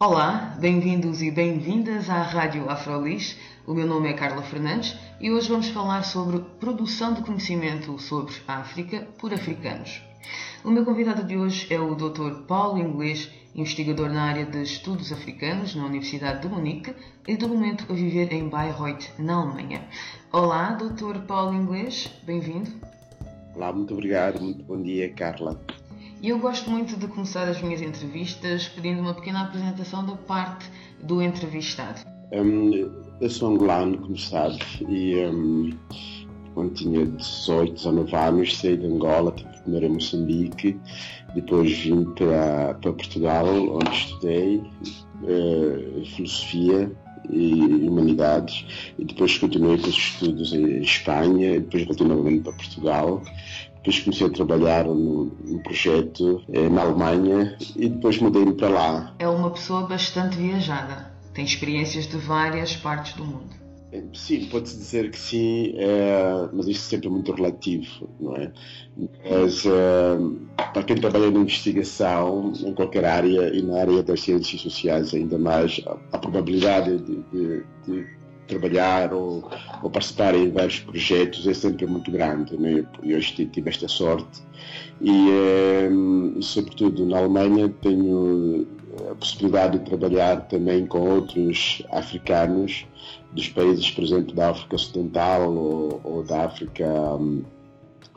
Olá, bem-vindos e bem-vindas à Rádio Afrolis. O meu nome é Carla Fernandes e hoje vamos falar sobre produção de conhecimento sobre África por africanos. O meu convidado de hoje é o Dr. Paulo Inglês, investigador na área de estudos africanos na Universidade de Munique e de momento a viver em Bayreuth, na Alemanha. Olá, Dr. Paulo Inglês, bem-vindo. Olá, muito obrigado, muito bom dia, Carla. E eu gosto muito de começar as minhas entrevistas pedindo uma pequena apresentação da parte do entrevistado. Um, eu sou angolano, como sabes, e um, quando tinha 18, 19 anos saí de Angola, primeiro em Moçambique, depois vim para, para Portugal, onde estudei uh, filosofia e humanidades, e depois continuei com os estudos em Espanha, e depois voltei novamente para Portugal depois comecei a trabalhar num, num projeto eh, na Alemanha e depois mudei-me para lá. É uma pessoa bastante viajada, tem experiências de várias partes do mundo. Eh, sim, pode-se dizer que sim, é, mas isto sempre é muito relativo, não é? Mas é, para quem trabalha na investigação, em qualquer área, e na área das ciências sociais ainda mais, a, a probabilidade de, de, de trabalhar ou, ou, participar em vários projetos é sempre muito grande. Né? Eu tive esta sorte e, eh, sobretudo, na Alemanha tenho a possibilidade de trabalhar também com outros africanos dos países, por exemplo, da África Ocidental ou, ou da África,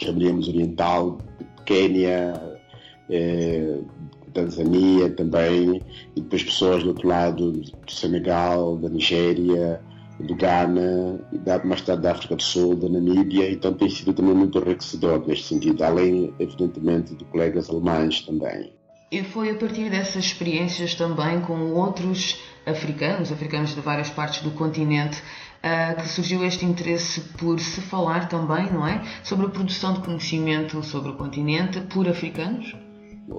chamaríamos Oriental, Quênia, eh, Tanzânia também, e depois pessoas do outro lado, do Senegal, da Nigéria, do Ghana, mais tarde da África do Sul, da Namíbia, então tem sido também muito enriquecedor neste sentido, além, evidentemente, de colegas alemães também. E foi a partir dessas experiências também com outros africanos, africanos de várias partes do continente, uh, que surgiu este interesse por se falar também, não é? Sobre a produção de conhecimento sobre o continente por africanos?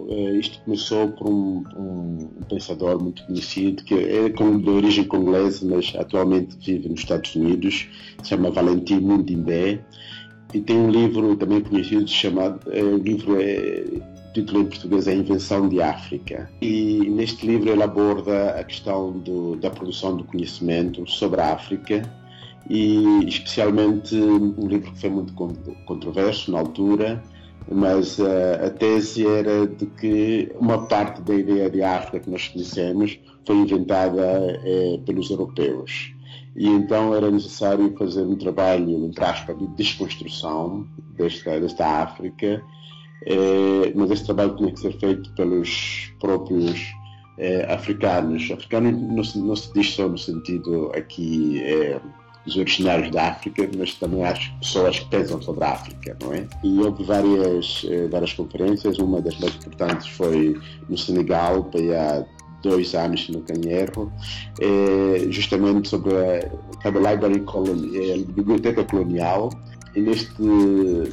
Eh, isto começou por um, um, pensador muito conhecido, que é de origem congolesa, mas atualmente vive nos Estados Unidos, se chama Valentim Mundimbé, e tem um livro também conhecido chamado, é, o livro é, título em português é A Invenção de África. E neste livro ele aborda a questão do, da produção do conhecimento sobre a África, e especialmente um livro que foi muito controverso na altura, mas uh, a tese era de que uma parte da ideia de África que nós conhecemos foi inventada uh, pelos europeus. E então era necessário fazer um trabalho, entre aspas, de desconstrução desta, desta África, uh, mas esse trabalho tinha que ser feito pelos próprios africanos. Africano não se, não se diz só no sentido aqui dos originários da África, mas também há pessoas que pensam sobre a África, não é? E houve várias, eh, várias conferências, uma das mais importantes foi no Senegal, há dois anos, tenho erro, é justamente sobre a, a Library Colony, a Biblioteca Colonial, e neste,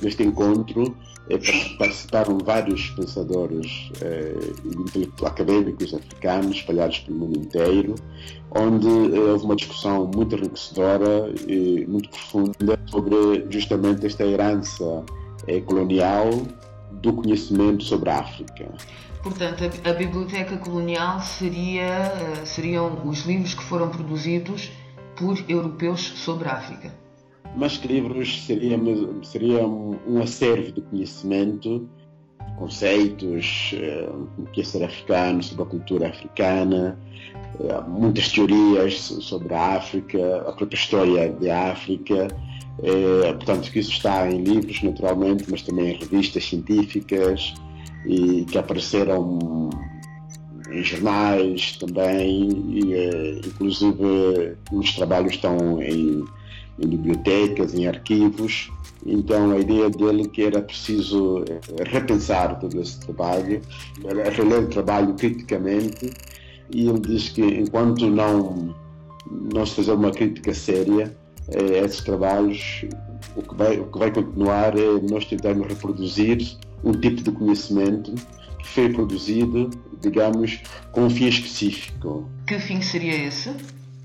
neste encontro é, participaram vários pensadores é, académicos africanos espalhados pelo mundo inteiro, onde é, houve uma discussão muito enriquecedora e muito profunda sobre justamente esta herança é, colonial do conhecimento sobre a África. Portanto, a, a biblioteca colonial seria, eh, seriam os livros que foram produzidos por europeus sobre a África mais que livros seria, seria um acervo de conhecimento, conceitos, eh, o que é ser africano, sobre a cultura africana, eh, muitas teorias sobre a África, a própria história da África. É, portanto, que isso está em livros, naturalmente, mas também em revistas científicas e que apareceram em jornais também, e, inclusive os trabalhos estão em em bibliotecas, em arquivos. Então a ideia dele que era preciso eh, repensar todo esse trabalho, reler o trabalho criticamente, e ele diz que enquanto não não se fazer uma crítica séria a esses trabalhos, o que vai, o que vai continuar é nós tentarmos reproduzir um tipo de conhecimento que foi produzido, digamos, com um fim específico. Que fim seria esse?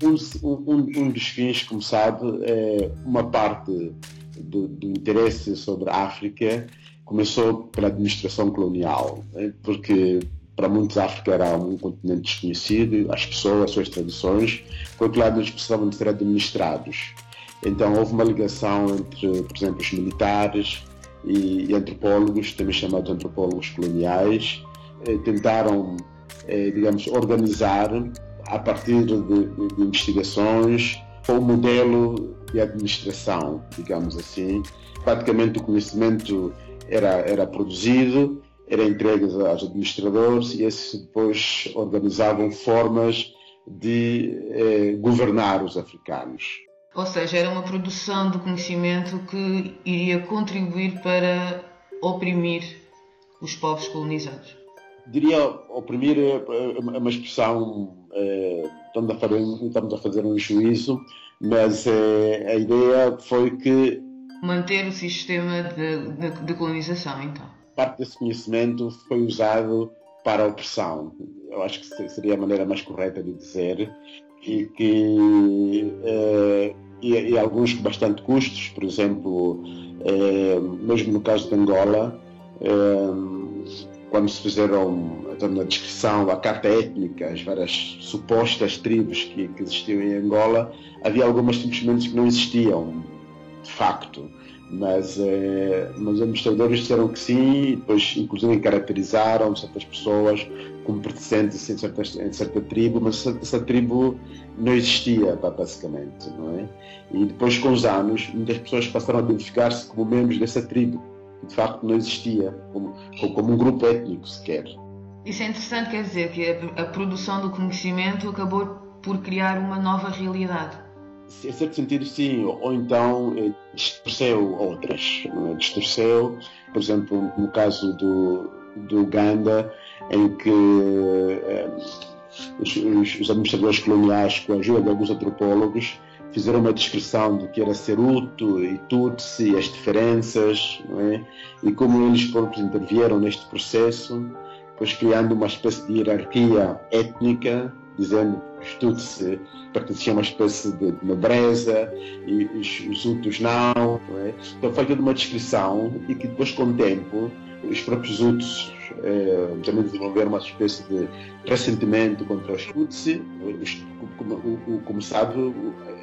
Um, um, um dos fins, como sabe, é uma parte do, do interesse sobre a África começou pela administração colonial, né? porque para muitos a África era um continente desconhecido, as pessoas, as suas tradições, por outro lado eles precisavam de ser administrados. Então houve uma ligação entre, por exemplo, os militares e, e antropólogos, também chamados antropólogos coloniais, eh, tentaram, eh, digamos, organizar a partir de, de, de investigações um modelo de administração, digamos assim. Praticamente o conhecimento era, era produzido, era entregue aos administradores e esses depois organizavam formas de eh, governar os africanos. Ou seja, era uma produção de conhecimento que iria contribuir para oprimir os povos colonizados. Diria oprimir é uma expressão, estamos, a fazer, estamos a fazer um juízo, mas é, a ideia foi que. Manter o sistema de, de, de colonização, então. Parte desse conhecimento foi usado para a opressão. Eu acho que seria a maneira mais correta de dizer. E que é, e, e alguns com bastante custos, por exemplo, eh, mesmo no caso de Angola, eh, quando se fizeram então, na descrição a carta étnica, as várias supostas tribos que, que existiam em Angola, havia algumas simplesmente que não existiam, de facto mas, eh, mas os administradores disseram que sim, depois inclusive caracterizaram certas pessoas como pertencentes em certa, em certa tribo, mas essa, tribo não existia, basicamente, não é? E depois, com os anos, muitas pessoas passaram a identificar-se como membros dessa tribo, de facto não existia, como, como um grupo étnico sequer. Isso é interessante, quer dizer que a, a produção do conhecimento acabou por criar uma nova realidade em certo sentido, sim, ou então eh, distorceu outras. É? Distorceu, por exemplo, no caso do, do Uganda, em que eh, os, os, administradores coloniais, com a ajuda de alguns antropólogos, fizeram uma descrição do que era ser Hutu e Tutsi, as diferenças, é? e como eles próprios intervieram neste processo, depois criando uma espécie de hierarquia étnica dizendo que os Tutsi pertenciam a uma espécie de nobreza e os, os não. não é? Então foi toda uma descrição e que depois, com o tempo, os próprios Hutus eh, também desenvolveram uma espécie de ressentimento contra os Tutsi. Como, como, sabe,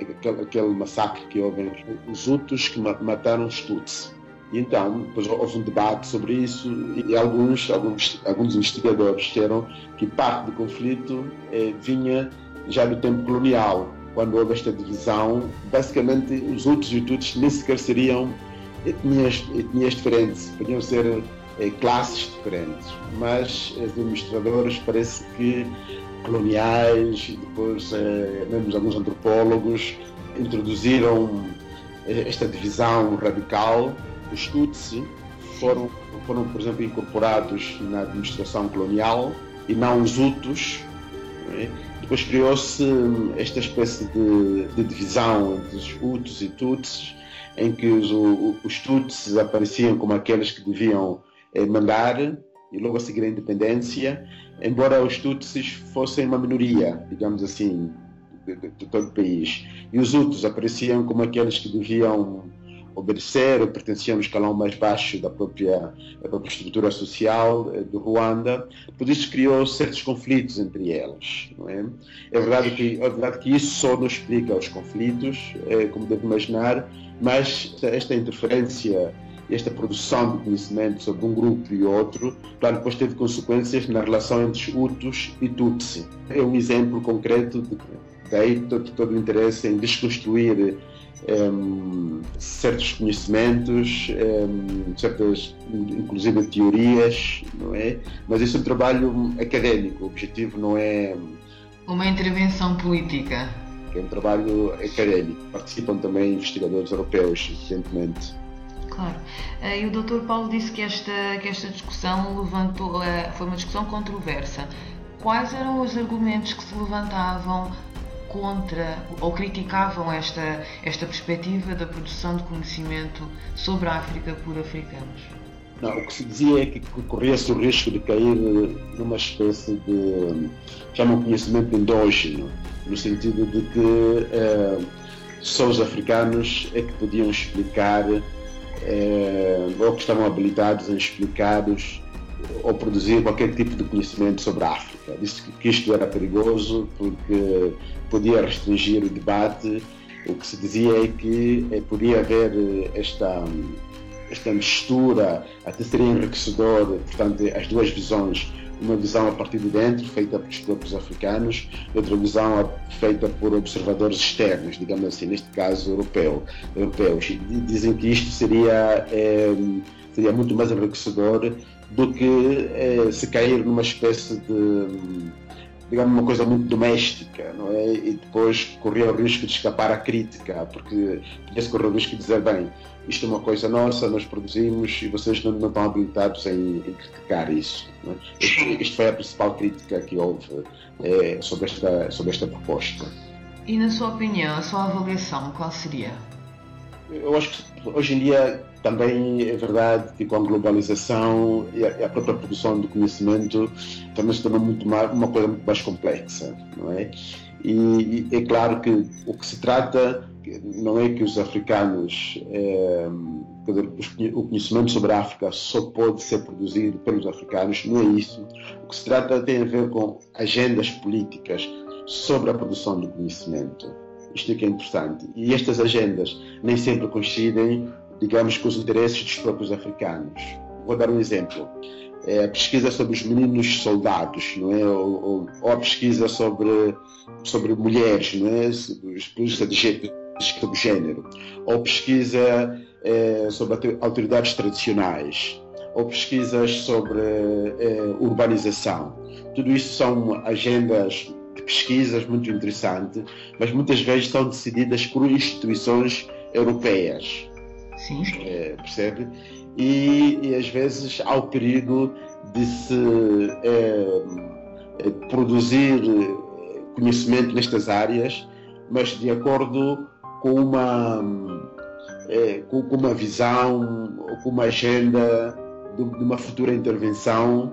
aquele, aquele massacre que houve os Hutus que mataram os Tutsi. Então, depois houve um debate sobre isso e alguns, alguns, alguns investigadores disseram que parte do conflito eh, vinha já do tempo colonial, quando houve esta divisão. Basicamente, os Hutus e os Tutsis nem sequer seriam etnias, etnias diferentes, podiam ser classes diferentes, mas administradores parece que coloniais, e depois eh, mesmo alguns antropólogos introduziram eh, esta divisão radical os Tutsi foram, foram, por exemplo, incorporados na administração colonial e não os Hutus. É? Depois criou-se esta espécie de, de, divisão entre os Hutus e Tutsis, em que os, os Tutsis apareciam como aqueles que deviam eh, mandar e logo a seguir a independência, embora os Tutsis fossem uma minoria, digamos assim, de, de, de todo o país. E os Hutus apareciam como aqueles que deviam obedecer ou pertenciam no escalão mais baixo da própria, da própria estrutura social eh, do Ruanda. Por isso criou certos conflitos entre eles. É? é, verdade que, é verdade que isso só não explica os conflitos, é, como deve imaginar, mas esta interferência esta produção de conhecimento sobre um grupo e outro, claro, depois teve consequências na relação entre Hutus e Tutsi. É um exemplo concreto de daí todo, todo o interesse em desconstruir um, certos conhecimentos, um, certas, inclusive teorias, não é? Mas isso é um trabalho académico, o objetivo não é. Uma intervenção política. É um trabalho académico. Participam também investigadores europeus, evidentemente. Claro. Eh, e o Dr. Paulo disse que esta, que esta discussão levantou, eh, foi uma discussão controversa. Quais eram os argumentos que se levantavam contra ou criticavam esta, esta perspectiva da produção de conhecimento sobre a África por africanos? Não, o que se dizia é que corria-se o risco de cair numa espécie de chamam conhecimento endógeno, no sentido de que eh, só os africanos é que podiam explicar é, ou que estavam habilitados em explicar ou produzir qualquer tipo de conhecimento sobre a África. Disse que isto era perigoso porque podia restringir o debate. O que se dizia é que é, podia haver esta, esta mistura, até seria enriquecedor, portanto, as duas visões uma visão a partir de dentro, feita pelos próprios africanos, outra visão feita por observadores externos, digamos assim, neste caso europeu, europeus. E dizem que isto seria, é, seria muito mais enriquecedor do que é, se cair numa espécie de digamos, uma coisa muito doméstica, não é? E depois corria o risco de escapar à crítica, porque podia-se correr o risco de dizer, bem, isto é uma coisa nossa, nós produzimos e vocês não, não estão habilitados em, em criticar isso. É? Isto, isto, foi a principal crítica que houve é, sobre, esta, sobre esta proposta. E na sua opinião, a sua avaliação, qual seria? Eu acho que hoje em dia também é verdade que com a globalização e a, própria produção do conhecimento também se torna muito mais, uma coisa muito mais complexa, não é? E, e é claro que o que se trata não é que os africanos, é, dizer, o conhecimento sobre a África só pode ser produzido pelos africanos, não é isso. O que se trata tem a ver com agendas políticas sobre a produção do conhecimento. Isto é que é importante. E estas agendas nem sempre coincidem digamos, com os interesses dos próprios africanos. Vou dar um exemplo. É a pesquisa sobre os meninos soldados, não é? Ou, ou, ou a pesquisa sobre, sobre mulheres, não é? Pesquisa de, sobre género. Ou pesquisa é, sobre autoridades tradicionais. Ou pesquisas sobre é, urbanização. Tudo isso são agendas de pesquisas muito interessantes, mas muitas vezes são decididas por instituições europeias Sim. É, percebe? E, e, às vezes há o perigo de se é, é, produzir conhecimento nestas áreas, mas de acordo com uma, é, com, com, uma visão ou com uma agenda de, de uma futura intervenção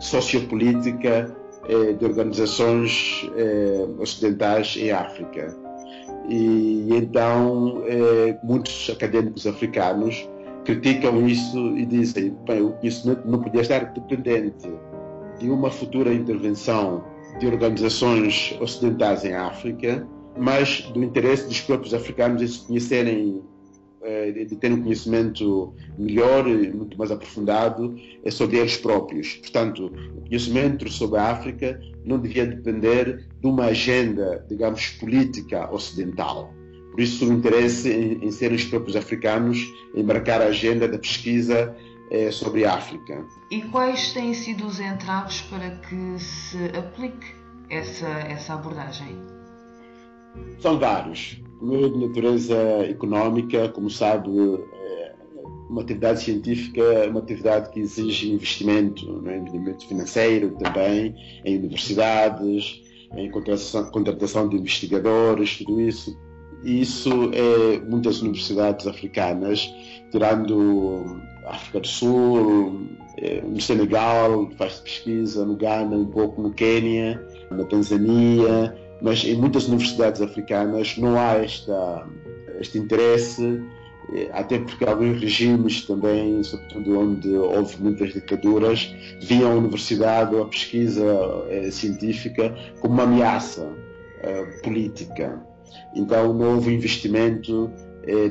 sociopolítica é, de organizações é, ocidentais em África. E então eh, muitos acadêmicos africanos criticam isso e dizem bem, o conhecimento não podia estar dependente de uma futura intervenção de organizações ocidentais em África, mas do interesse dos próprios africanos em se conhecerem de ter um conhecimento melhor e muito mais aprofundado é sobre eles próprios. Portanto, o conhecimento sobre a África não devia depender de uma agenda, digamos, política ocidental. Por isso, o interesse em, em serem os próprios africanos embarcar a agenda da pesquisa eh, sobre a África. E quais têm sido os entraves para que se aplique essa, essa abordagem? São vários primeiro de natureza económica, como sabe, é, uma atividade científica é uma atividade que exige investimento, né? investimento financeiro também, em universidades, em contratação, contratação de investigadores, tudo isso. E isso é muitas universidades africanas, tirando a África do Sul, é, no Senegal, faz pesquisa, no Ghana, um pouco no Quênia, na Tanzânia, mas em muitas universidades africanas não há esta, este interesse, eh, até porque alguns regimes também, sobretudo onde houve muitas ditaduras, viam a universidade ou a pesquisa eh, científica como uma ameaça eh, política. Então não houve investimento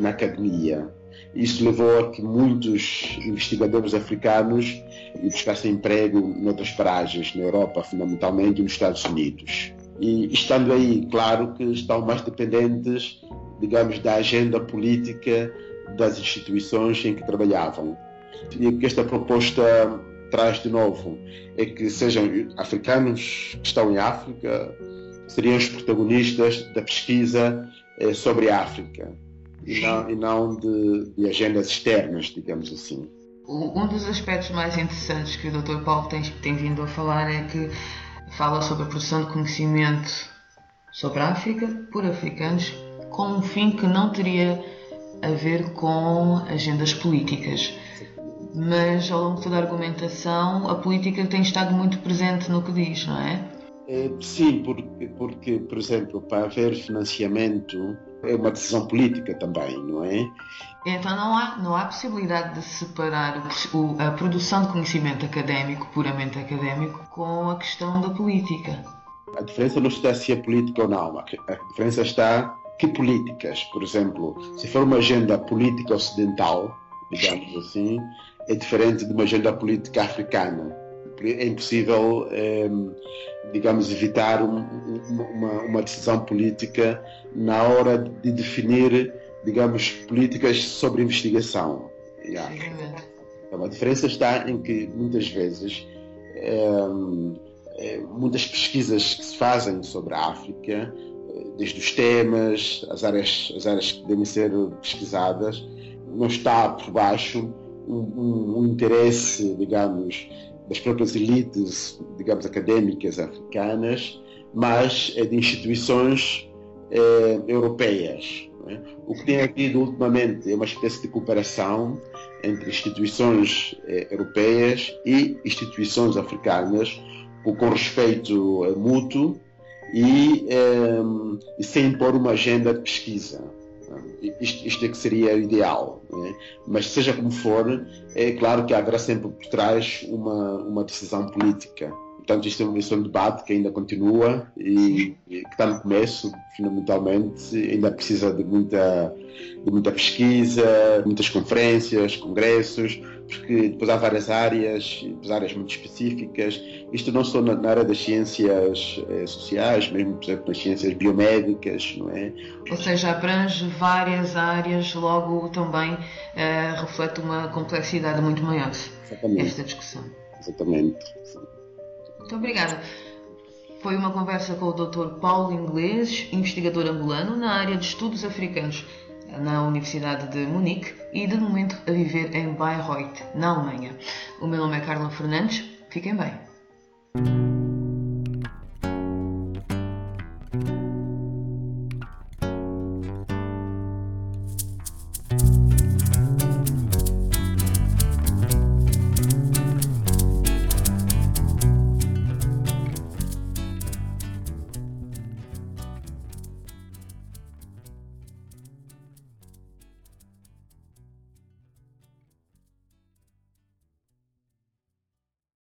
na academia. Isso levou a que muitos investigadores africanos buscassem emprego em outras paragens, na Europa fundamentalmente e nos Estados Unidos e estando aí, claro que estão mais dependentes, digamos, da agenda política das instituições em que trabalhavam. E o que esta proposta traz de novo é que sejam africanos que estão em África, seriam os protagonistas da pesquisa eh, sobre a África. e não, e não de, de agendas externas, digamos assim. Um dos aspectos mais interessantes que o Dr. Paulo tem, tem vindo a falar é que fala sobre a produção de conhecimento sobre a África por africanos com um fim que não teria a ver com agendas políticas. Mas ao longo de toda a argumentação, a política tem estado muito presente no que diz, não é? É sim, porque, porque, por exemplo, para haver financiamento é uma decisão política também, não é? Então não há, não há possibilidade de separar o, a produção de conhecimento académico, puramente académico, com a questão da política. A diferença não está se é política ou não. A diferença está que políticas, por exemplo, se for uma agenda política ocidental, digamos assim, é diferente de uma agenda política africana. É impossível, é, digamos, evitar um, uma, uma, decisão política na hora de definir, digamos, políticas sobre investigação. Yeah. Então, a diferença está em que, muitas vezes, é, muitas pesquisas que se fazem sobre a África desde os temas, as áreas, as áreas que devem ser pesquisadas, não está por baixo um, um, um interesse, digamos, das próprias elites, digamos, académicas africanas, mas é de instituições eh, europeias. É? O que tem havido ultimamente é uma espécie de cooperação entre instituições eh, europeias e instituições africanas, com, com respeito mútuo e, e sem impor uma agenda de pesquisa. Isto, isto é que seria o ideal. É? Mas, seja como for, é claro que haverá sempre por trás uma, uma decisão política. Portanto, isto é, um, isto é um debate que ainda continua e, e, que está no começo, fundamentalmente, ainda precisa de muita, de muita pesquisa, muitas conferências, congressos, porque depois há várias áreas, depois áreas muito específicas. Isto não só na, na área das ciências eh, sociais, mesmo, por exemplo, nas ciências biomédicas, não é? Ou seja, abrange várias áreas, logo também eh, reflete uma complexidade muito maior Exatamente. esta discussão. Exatamente. Muito obrigada. Foi uma conversa com o Dr. Paulo Inglês, investigador angolano na área de estudos africanos na Universidade de Munique e de momento a viver em Bayreuth, na Alemanha. O meu nome é Carla Fernandes. Fiquem bem.